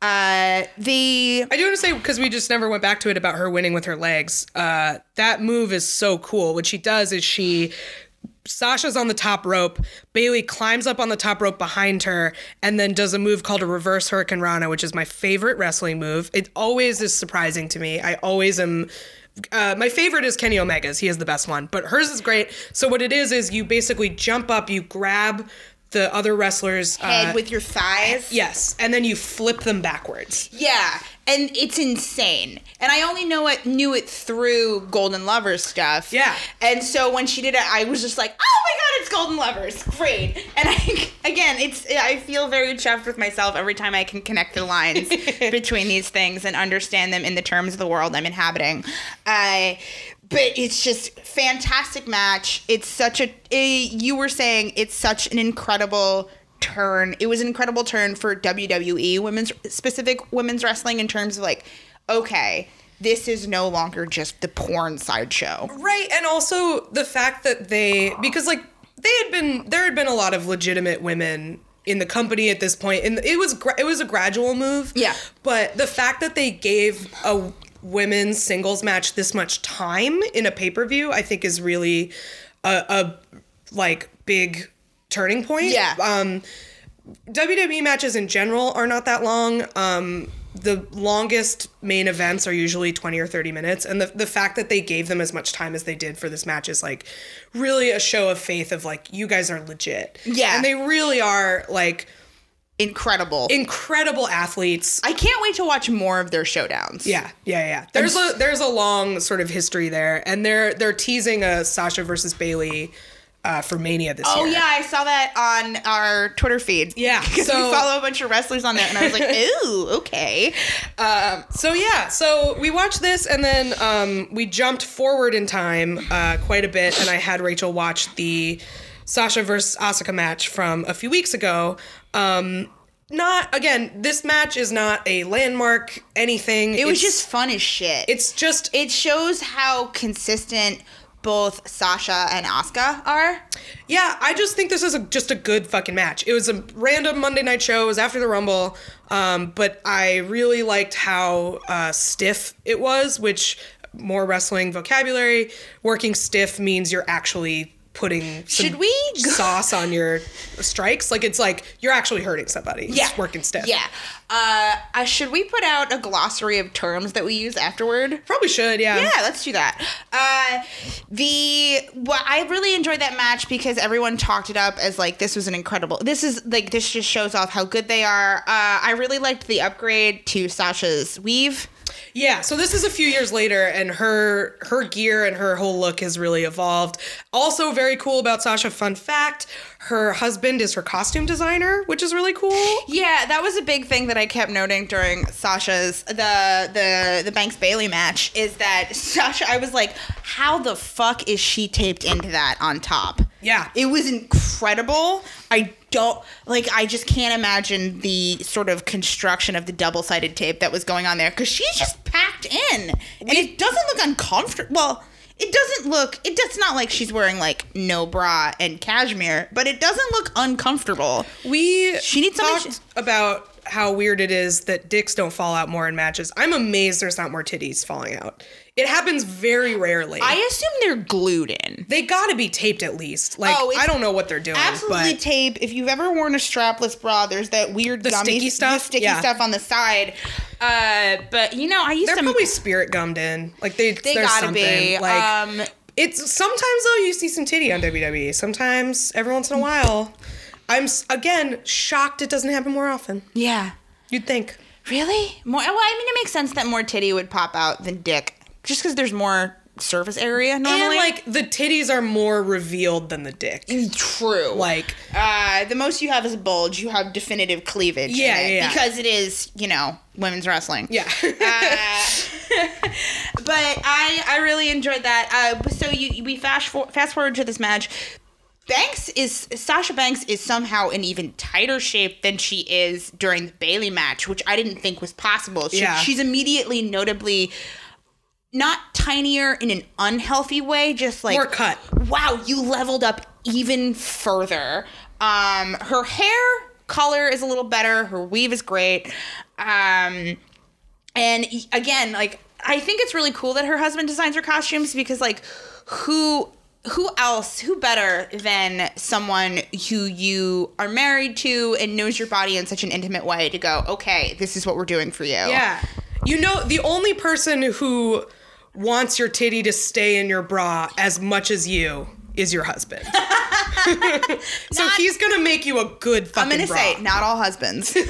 B: Uh, the
A: I do want to say because we just never went back to it about her winning with her legs. Uh, that move is so cool. What she does is she. Sasha's on the top rope. Bayley climbs up on the top rope behind her and then does a move called a reverse hurricanrana, which is my favorite wrestling move. It always is surprising to me. I always am. Uh, my favorite is Kenny Omega's. He has the best one, but hers is great. So what it is is you basically jump up, you grab the other wrestlers'
B: head
A: uh,
B: with your thighs.
A: yes, and then you flip them backwards.
B: Yeah, and it's insane. And I only know it knew it through Golden Lovers stuff.
A: Yeah.
B: And so when she did it, I was just like, "Oh my god, it's Golden Lovers! Great!" And I, again, it's I feel very chuffed with myself every time I can connect the lines between these things and understand them in the terms of the world I'm inhabiting. Uh, but it's just fantastic match. It's such a. eh, you were saying it's such an incredible turn. It was an incredible turn for WWE women's specific women's wrestling in terms of like, okay, this is no longer just the porn sideshow.
A: Right, and also the fact that they because like they had been there had been a lot of legitimate women in the company at this point, and it was it was a gradual move.
B: Yeah.
A: but the fact that they gave a women's singles match this much time in a pay per view, I think, is really a, a like big turning point.
B: Yeah.
A: Um, WWE matches in general are not that long. Um, the longest main events are usually 20 or 30 minutes. And the, the fact that they gave them as much time as they did for this match is like really a show of faith of like, you guys are legit.
B: Yeah.
A: And they really are like
B: Incredible.
A: incredible athletes.
B: I can't wait to watch more of their showdowns.
A: Yeah, yeah, yeah. There's a there's a long sort of history there, and they're they're teasing a Sasha versus Bayley uh, for Mania this
B: Oh
A: year.
B: Oh yeah, I saw that on our Twitter feed.
A: Yeah,
B: because
A: so-
B: we follow a bunch of wrestlers on there, and I was like, "Ooh, okay." Um,
A: So yeah, so we watched this and then um, we jumped forward in time uh, quite a bit, and I had Rachel watch the Sasha versus Asuka match from a few weeks ago. Um, not again, this match is not a landmark anything.
B: it was just fun as shit.
A: it's just
B: it shows how consistent both Sasha and Asuka are.
A: Yeah, I just think this is a, just a good fucking match. It was a random Monday night show. It was after the Rumble, um, but I really liked how uh, stiff it was. Which more wrestling vocabulary. Working stiff means you're actually putting some
B: Should we go-
A: sauce on your strikes. Like it's like you're actually hurting somebody. It's
B: Yeah,
A: working stiff.
B: Yeah. Uh, uh, should we put out a glossary of terms that we use afterward?
A: probably should. Yeah.
B: Yeah, let's do that. Uh, the well, I really enjoyed that match because everyone talked it up as like this was an incredible. This is like this just shows off how good they are. Uh, I really liked the upgrade to Sasha's weave.
A: Yeah, so this is a few years later, and her her gear and her whole look has really evolved. Also, very cool about Sasha. Fun fact: her husband is her costume designer, which is really cool.
B: Yeah, that was a big thing that I kept noting during Sasha's the the the Banks Bayley match is that Sasha I was like, how the fuck is she taped into that on top?
A: Yeah.
B: It was incredible. I don't like I just can't imagine the sort of construction of the double-sided tape that was going on there cuz she's just packed in. And it doesn't look uncomfortable. Well, it doesn't look it does not like she's wearing like no bra and cashmere, but it doesn't look uncomfortable.
A: We
B: She needs something
A: about how weird it is that dicks don't fall out more in matches. I'm amazed there's not more titties falling out. It happens very rarely.
B: I assume they're glued in.
A: they got to be taped at least. Like
B: Oh,
A: I don't know what they're doing,
B: Absolutely
A: but
B: tape. If you've ever worn a strapless bra, there's that weird
A: The
B: gummy
A: sticky stuff?
B: the sticky
A: Yeah.
B: stuff on the side. Uh, but you know, I used to they're
A: probably spirit gummed in. Like they,
B: they gotta
A: something.
B: be.
A: Like
B: um,
A: it's sometimes though you see some titty on WWE. Sometimes every once in a while. I'm again shocked it doesn't happen more often.
B: yeah.
A: You'd think.
B: Really? More? Well, I mean, it makes sense that more titty would pop out than dick, just because there's more surface area normally.
A: And like the titties are more revealed than the dick.
B: true.
A: Like
B: Uh, the most you have is a bulge. You have definitive cleavage.
A: Yeah,
B: it,
A: yeah, yeah.
B: Because it is, you know, women's wrestling.
A: yeah.
B: Uh, but I I really enjoyed that. Uh, so you we fast for, fast forward to this match. Banks is Sasha Banks is somehow in even tighter shape than she is during the Bayley match, which I didn't think was possible. She,
A: Yeah.
B: she's immediately notably not tinier in an unhealthy way, just like
A: More cut.
B: Wow, you leveled up even further. Um, her hair color is a little better. Her weave is great. Um, and again, like I think it's really cool that her husband designs her costumes because like who who else who better than someone who you are married to and knows your body in such an intimate way to go okay this is what we're doing for you
A: Yeah. You know, the only person who wants your titty to stay in your bra as much as you is your husband. so
B: Not-
A: he's gonna make you a good fucking
B: i'm gonna
A: bra.
B: say not all husbands
A: true,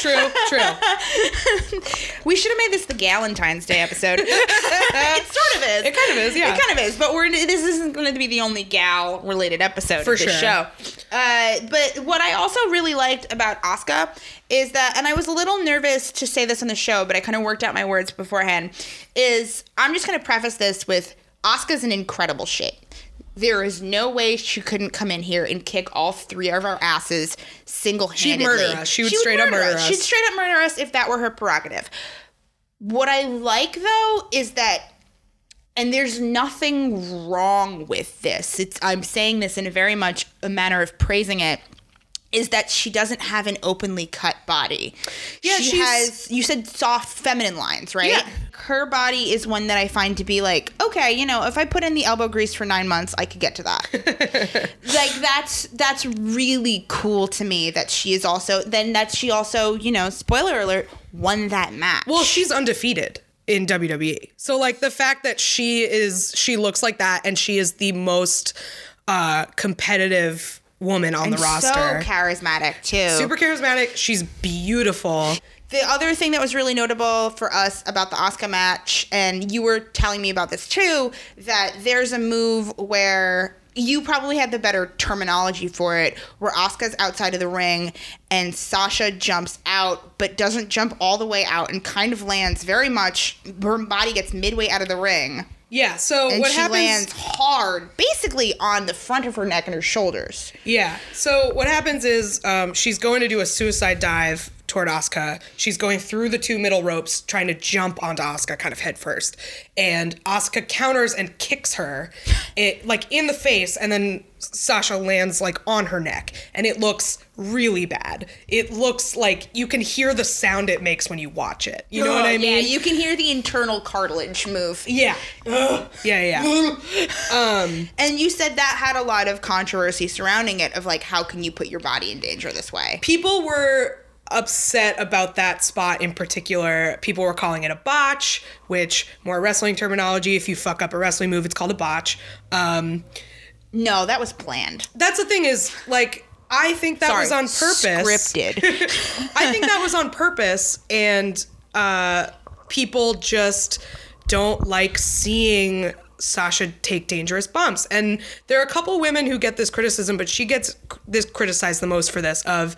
A: true, true.
B: we should have made this the galentine's day episode it sort of is
A: It kind of is, yeah.
B: It kind of is, but we're this isn't going to be the only gal related episode
A: For
B: of this
A: sure.
B: show. Uh, but what I also really liked about Asuka is that, and I was a little nervous to say this on the show, but I kind of worked out my words beforehand. Is I'm just going to preface this with Asuka's an incredible shape. There is no way she couldn't come in here and kick all three of our asses single handedly.
A: She'd murder us. She would straight up murder us.
B: She'd straight up murder us if that were her prerogative. What I like though is that and there's nothing wrong with this. It's I'm saying this in a very much a manner of praising it is that she doesn't have an openly cut body.
A: Yeah,
B: she has you said soft feminine lines, right?
A: Yeah.
B: Her body is one that I find to be like, okay, you know, if I put in the elbow grease for 9 months, I could get to that. like that's that's really cool to me that she is also then that she also, you know, spoiler alert, won that match.
A: Well, she's undefeated in WWE. So like the fact that she is she looks like that and she is the most uh competitive woman on the roster.
B: so charismatic too.
A: Super charismatic. She's beautiful.
B: The other thing that was really notable for us about the Asuka match, and you were telling me about this too, that there's a move where you probably had the better terminology for it, where Asuka's outside of the ring and Sasha jumps out, but doesn't jump all the way out and kind of lands very much. Her body gets midway out of the ring.
A: Yeah. So
B: And
A: what
B: she
A: happens?
B: lands hard, basically on the front of her neck and her shoulders.
A: Yeah. So what happens is um, she's going to do a suicide dive toward Asuka. She's going through the two middle ropes, trying to jump onto Asuka kind of head first. And Asuka counters and kicks her, it like in the face, and then Sasha lands like on her neck, and it looks really bad. It looks like you can hear the sound it makes when you watch it. You know what I
B: Oh, Yeah,
A: mean?
B: you can hear the internal cartilage move.
A: Yeah. yeah. Yeah.
B: um, And you said that had a lot of controversy surrounding it of like how can you put your body in danger this way?
A: people were upset about that spot in particular. People were calling it a botch, which more wrestling terminology. If you fuck up a wrestling move, it's called a botch. Um,
B: No, that was planned.
A: that's the thing is like I think that
B: Sorry,
A: was on purpose.
B: Scripted.
A: I think that was on purpose, and uh, people just don't like seeing Sasha take dangerous bumps. And there are a couple women who get this criticism, but she gets this criticized the most for this of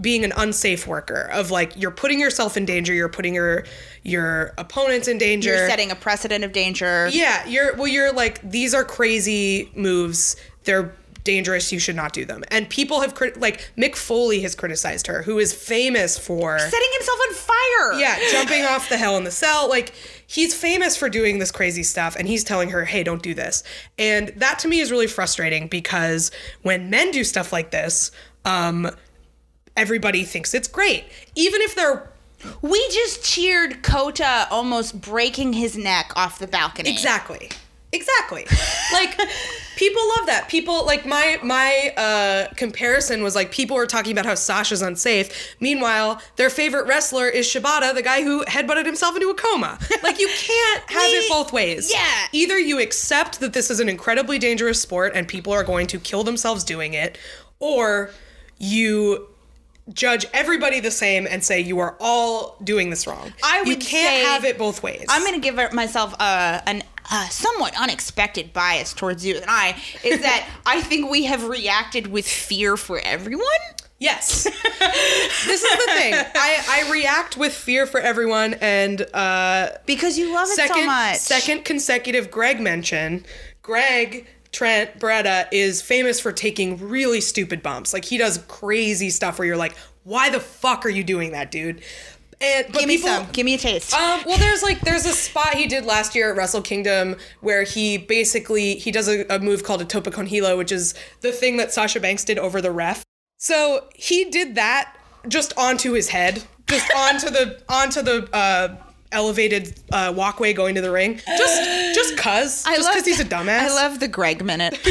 A: being an unsafe worker of like you're putting yourself in danger, you're putting your your opponents in danger.
B: You're setting a precedent of danger.
A: Yeah, you're well you're like these are crazy moves. They're dangerous. You should not do them. And people have crit- like Mick Foley has criticized her, who is famous for
B: Setting himself on fire.
A: yeah, jumping off the hell in the cell. Like he's famous for doing this crazy stuff and he's telling her, "Hey, don't do this." And that to me is really frustrating because when men do stuff like this, um everybody thinks it's great. Even if they're
B: We just cheered Kota almost breaking his neck off the balcony.
A: Exactly. Exactly. like people love that. People like my my uh comparison was like people were talking about how Sasha's unsafe. Meanwhile, their favorite wrestler is Shibata, the guy who headbutted himself into a coma. Like you can't have
B: We-
A: it both ways.
B: yeah.
A: Either you accept that this is an incredibly dangerous sport and people are going to kill themselves doing it, or you judge everybody the same and say you are all doing this wrong.
B: I
A: you
B: would
A: can't
B: say-
A: have it both ways.
B: I'm going to give myself a, an uh, somewhat unexpected bias towards you and I is that I think we have reacted with fear for everyone.
A: Yes. this is the thing. I, I react with fear for everyone and uh
B: Because you love it
A: second
B: so much.
A: second consecutive Greg mention. Greg Trent Beretta is famous for taking really stupid bumps. Like he does crazy stuff where you're like, why the fuck are you doing that, dude? And
B: Give me
A: people,
B: some. Give me a taste.
A: um, well, there's like there's a spot he did last year at Wrestle Kingdom where he basically he does a, a move called a tope con hilo, which is the thing that Sasha Banks did over the ref. So he did that just onto his head, just onto the onto the uh, elevated uh, walkway going to the ring, just just cause, just because he's a dumbass.
B: I love the Greg minute.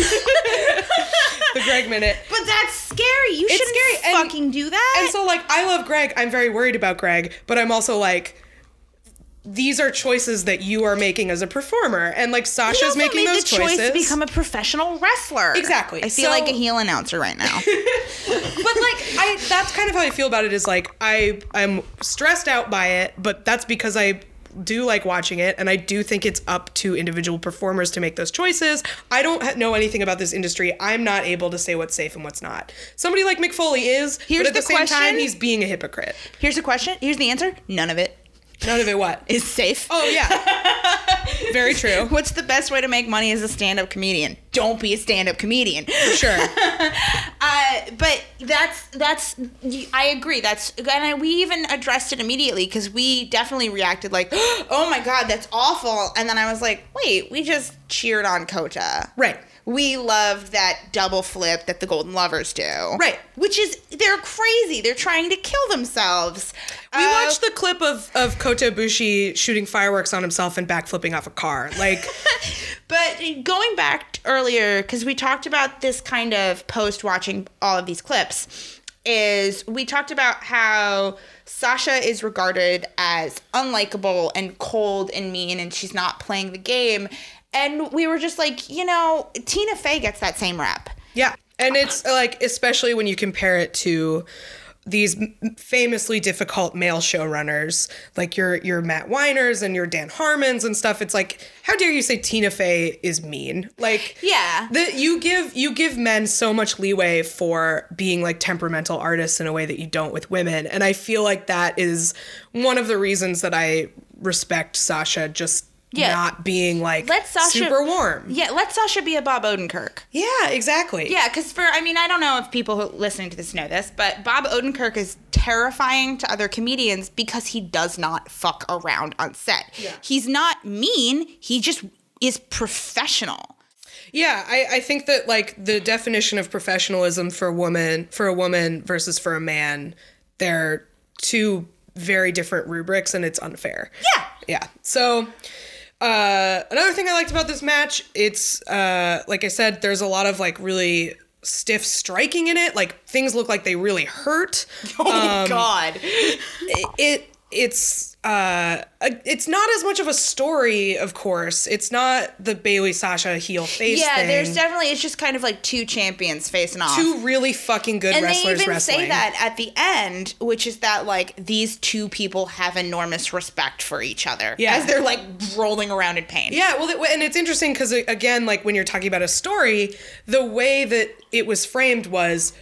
A: the Greg minute.
B: but that's scary. You
A: It's
B: shouldn't
A: scary, and-
B: fucking do that.
A: And so, like, I love Greg. I'm very worried about Greg, but I'm also like, these are choices that you are making as a performer, and like Sasha's making those
B: the choice
A: choices.
B: to become a professional wrestler.
A: Exactly.
B: I feel
A: So-
B: like a heel announcer right now.
A: but like, I that's kind of how I feel about it. Is like I I'm stressed out by it, but that's because I do like watching it and I do think it's up to individual performers to make those choices. I don't know anything about this industry. I'm not able to say what's safe and what's not. Somebody like Mick Foley is,
B: Here's
A: but at the,
B: the
A: same time
B: question.
A: he's being a hypocrite.
B: Here's the question. Here's the answer. None of it
A: None of it what?
B: is safe.
A: Oh yeah. Very true.
B: What's the best way to make money as a stand-up comedian? Don't be a stand-up comedian.
A: Sure.
B: Uh, but that's that's I agree. That's and I, we even addressed it immediately because we definitely reacted like, "Oh my god, that's awful!" And then I was like, "Wait, we just cheered on Kota."
A: Right.
B: We loved that double flip that the Golden Lovers do.
A: Right.
B: Which is they're crazy. They're trying to kill themselves.
A: We
B: Uh,
A: watched the clip of, of Kota Ibushi shooting fireworks on himself and backflipping off a car. Like,
B: But going back earlier, because we talked about this kind of post watching all of these clips, is we talked about how Sasha is regarded as unlikable and cold and mean, and she's not playing the game. And we were just like, you know, Tina Fey gets that same rep.
A: yeah. And it's like, especially when you compare it to these famously difficult male showrunners, like your your Matt Weiners and your Dan Harmons and stuff. It's like, how dare you say Tina Fey is mean? Like,
B: Yeah.
A: the, you give you give men so much leeway for being like temperamental artists in a way that you don't with women, and I feel like that is one of the reasons that I respect Sasha just
B: Yeah.
A: not being like
B: Let Sasha
A: super warm.
B: Yeah, let Sasha be a Bob Odenkirk.
A: Yeah, exactly.
B: Yeah, because for I mean I don't know if people who listening to this know this, but Bob Odenkirk is terrifying to other comedians because he does not fuck around on set. Yeah. He's not mean. He just is professional.
A: Yeah, I, I think that like the definition of professionalism for a woman for a woman versus for a man, they're two very different rubrics and it's unfair.
B: Yeah.
A: Yeah. So uh another thing I liked about this match, it's uh like I said, there's a lot of like really stiff striking in it. Like things look like they really hurt.
B: Oh God.
A: it it's uh, it's not as much of a story, of course. It's not the Bayley Sasha heel face.
B: Yeah,
A: thing.
B: there's definitely it's just kind of like two champions facing off.
A: two really fucking good
B: and they
A: wrestlers
B: even
A: wrestling.
B: say that at the end, which is that like these two people have enormous respect for each other
A: Yeah.
B: as they're like rolling around in pain.
A: Yeah, well, and it's interesting because again, like when you're talking about a story, the way that it was framed was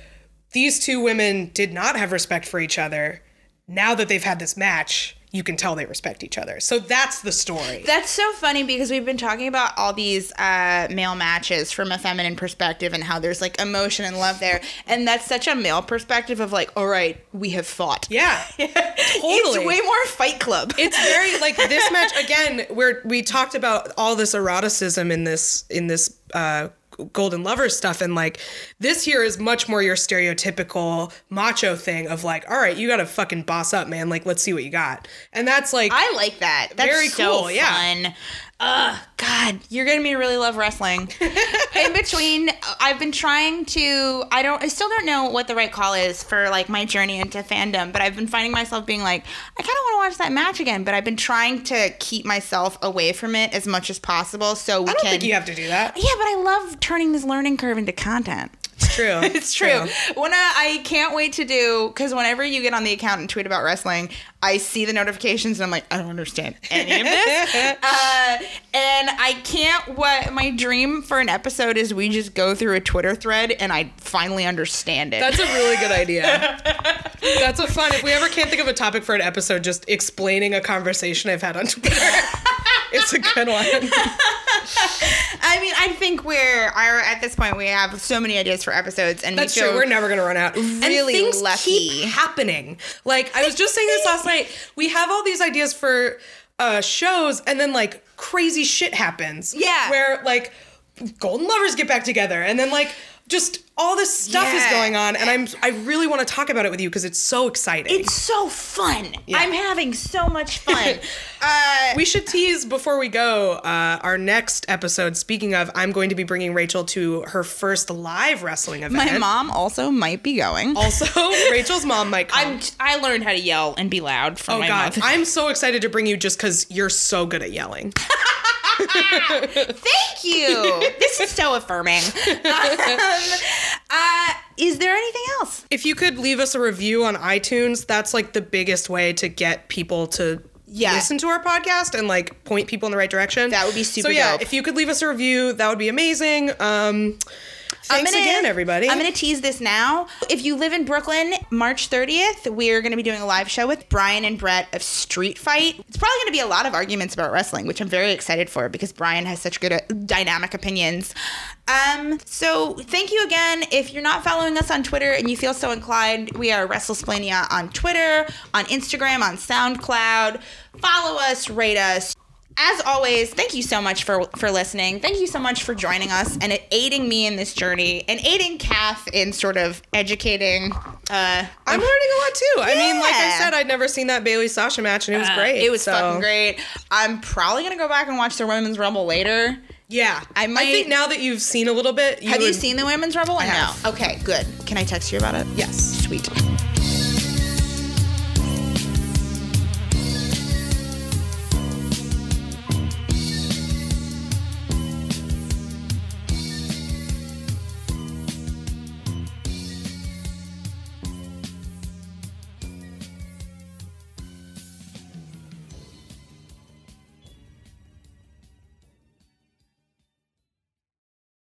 A: these two women did not have respect for each other. Now that they've had this match, you can tell they respect each other. So that's the story.
B: That's so funny because we've been talking about all these uh, male matches from a feminine perspective and how there's like emotion and love there. And that's such a male perspective of like, all right, we have fought.
A: yeah, totally.
B: It's way more Fight Club.
A: it's very like this match again where we talked about all this eroticism in this in this uh golden lover stuff. And like this here is much more your stereotypical macho thing of like all right you gotta fucking boss up man. Like let's see what you got. And that's like
B: I like that. That's
A: Very
B: so
A: cool, yeah.
B: Ugh, God, you're getting me to really love wrestling. In between, I've been trying to. I don't. I still don't know what the right call is for like my journey into fandom. But I've been finding myself being like, I kind of want to watch that match again. But I've been trying to keep myself away from it as much as possible. So we
A: i don't
B: can.
A: think you have to do that
B: yeah, but I love turning this learning curve into content.
A: It's true
B: It's true. When I, I can't wait to do because whenever you get on the account and tweet about wrestling, I see the notifications and I'm like, I don't understand any of this. uh, and I can't. What my dream for an episode is we just go through a Twitter thread and I finally understand it.
A: that's a really good idea that's a fun if we ever can't think of a topic for an episode just explaining a conversation i've had on twitter it's a good one
B: I mean, I think we're are at this point we have so many ideas for episodes, and
A: That's
B: we
A: true. We're never gonna run out. and
B: really
A: things
B: lucky.
A: keep happening. Like I was just saying this last night. We have all these ideas for uh, shows, and then like crazy shit happens.
B: Yeah.
A: Where like golden lovers get back together, and then like just all this stuff is going on, and I'm I really want to talk about it with you because it's so exciting.
B: It's so fun. I'm having so much fun. uh,
A: we should tease before we go uh, our next episode. Speaking of, I'm going to be bringing Rachel to her first live wrestling event.
B: my mom also might be going.
A: Also, Rachel's mom might come.
B: I'm. I learned how to yell and be loud from
A: Oh
B: my
A: God. I'm so excited to bring you just because you're so good at yelling.
B: Thank you. this is so affirming. Um, uh, is there anything else?
A: if you could leave us a review on iTunes, that's like the biggest way to get people to
B: Yeah.
A: listen to our podcast and like point people in the right direction.
B: That would be super
A: So yeah,
B: dope.
A: if you could leave us a review, that would be amazing. Um, thanks
B: gonna-
A: again, everybody.
B: I'm going to tease this now. If you live in Brooklyn, March 30th, we're going to be doing a live show with Brian and Brett of Street Fight. It's probably going to be a lot of arguments about wrestling, which I'm very excited for because Brian has such good uh, dynamic opinions. Um, so thank you again. If you're not following us on Twitter and you feel so inclined, we are WrestleSplania on Twitter, on Instagram, on SoundCloud. Follow us, rate us. As always, thank you so much for for listening. Thank you so much for joining us and aiding me in this journey and aiding Kath in sort of educating. Uh,
A: I'm learning a lot too. I mean, like I said, I'd never seen that Bayley Sasha match, and it was great.
B: It was
A: so-
B: fucking great. I'm probably gonna go back and watch the Women's Rumble later.
A: Yeah,
B: I might- I
A: think now that you've seen a little bit,
B: Have you seen the Women's Rumble? I. No. Okay, good. Can I text you about it?
A: Yes.
B: Sweet.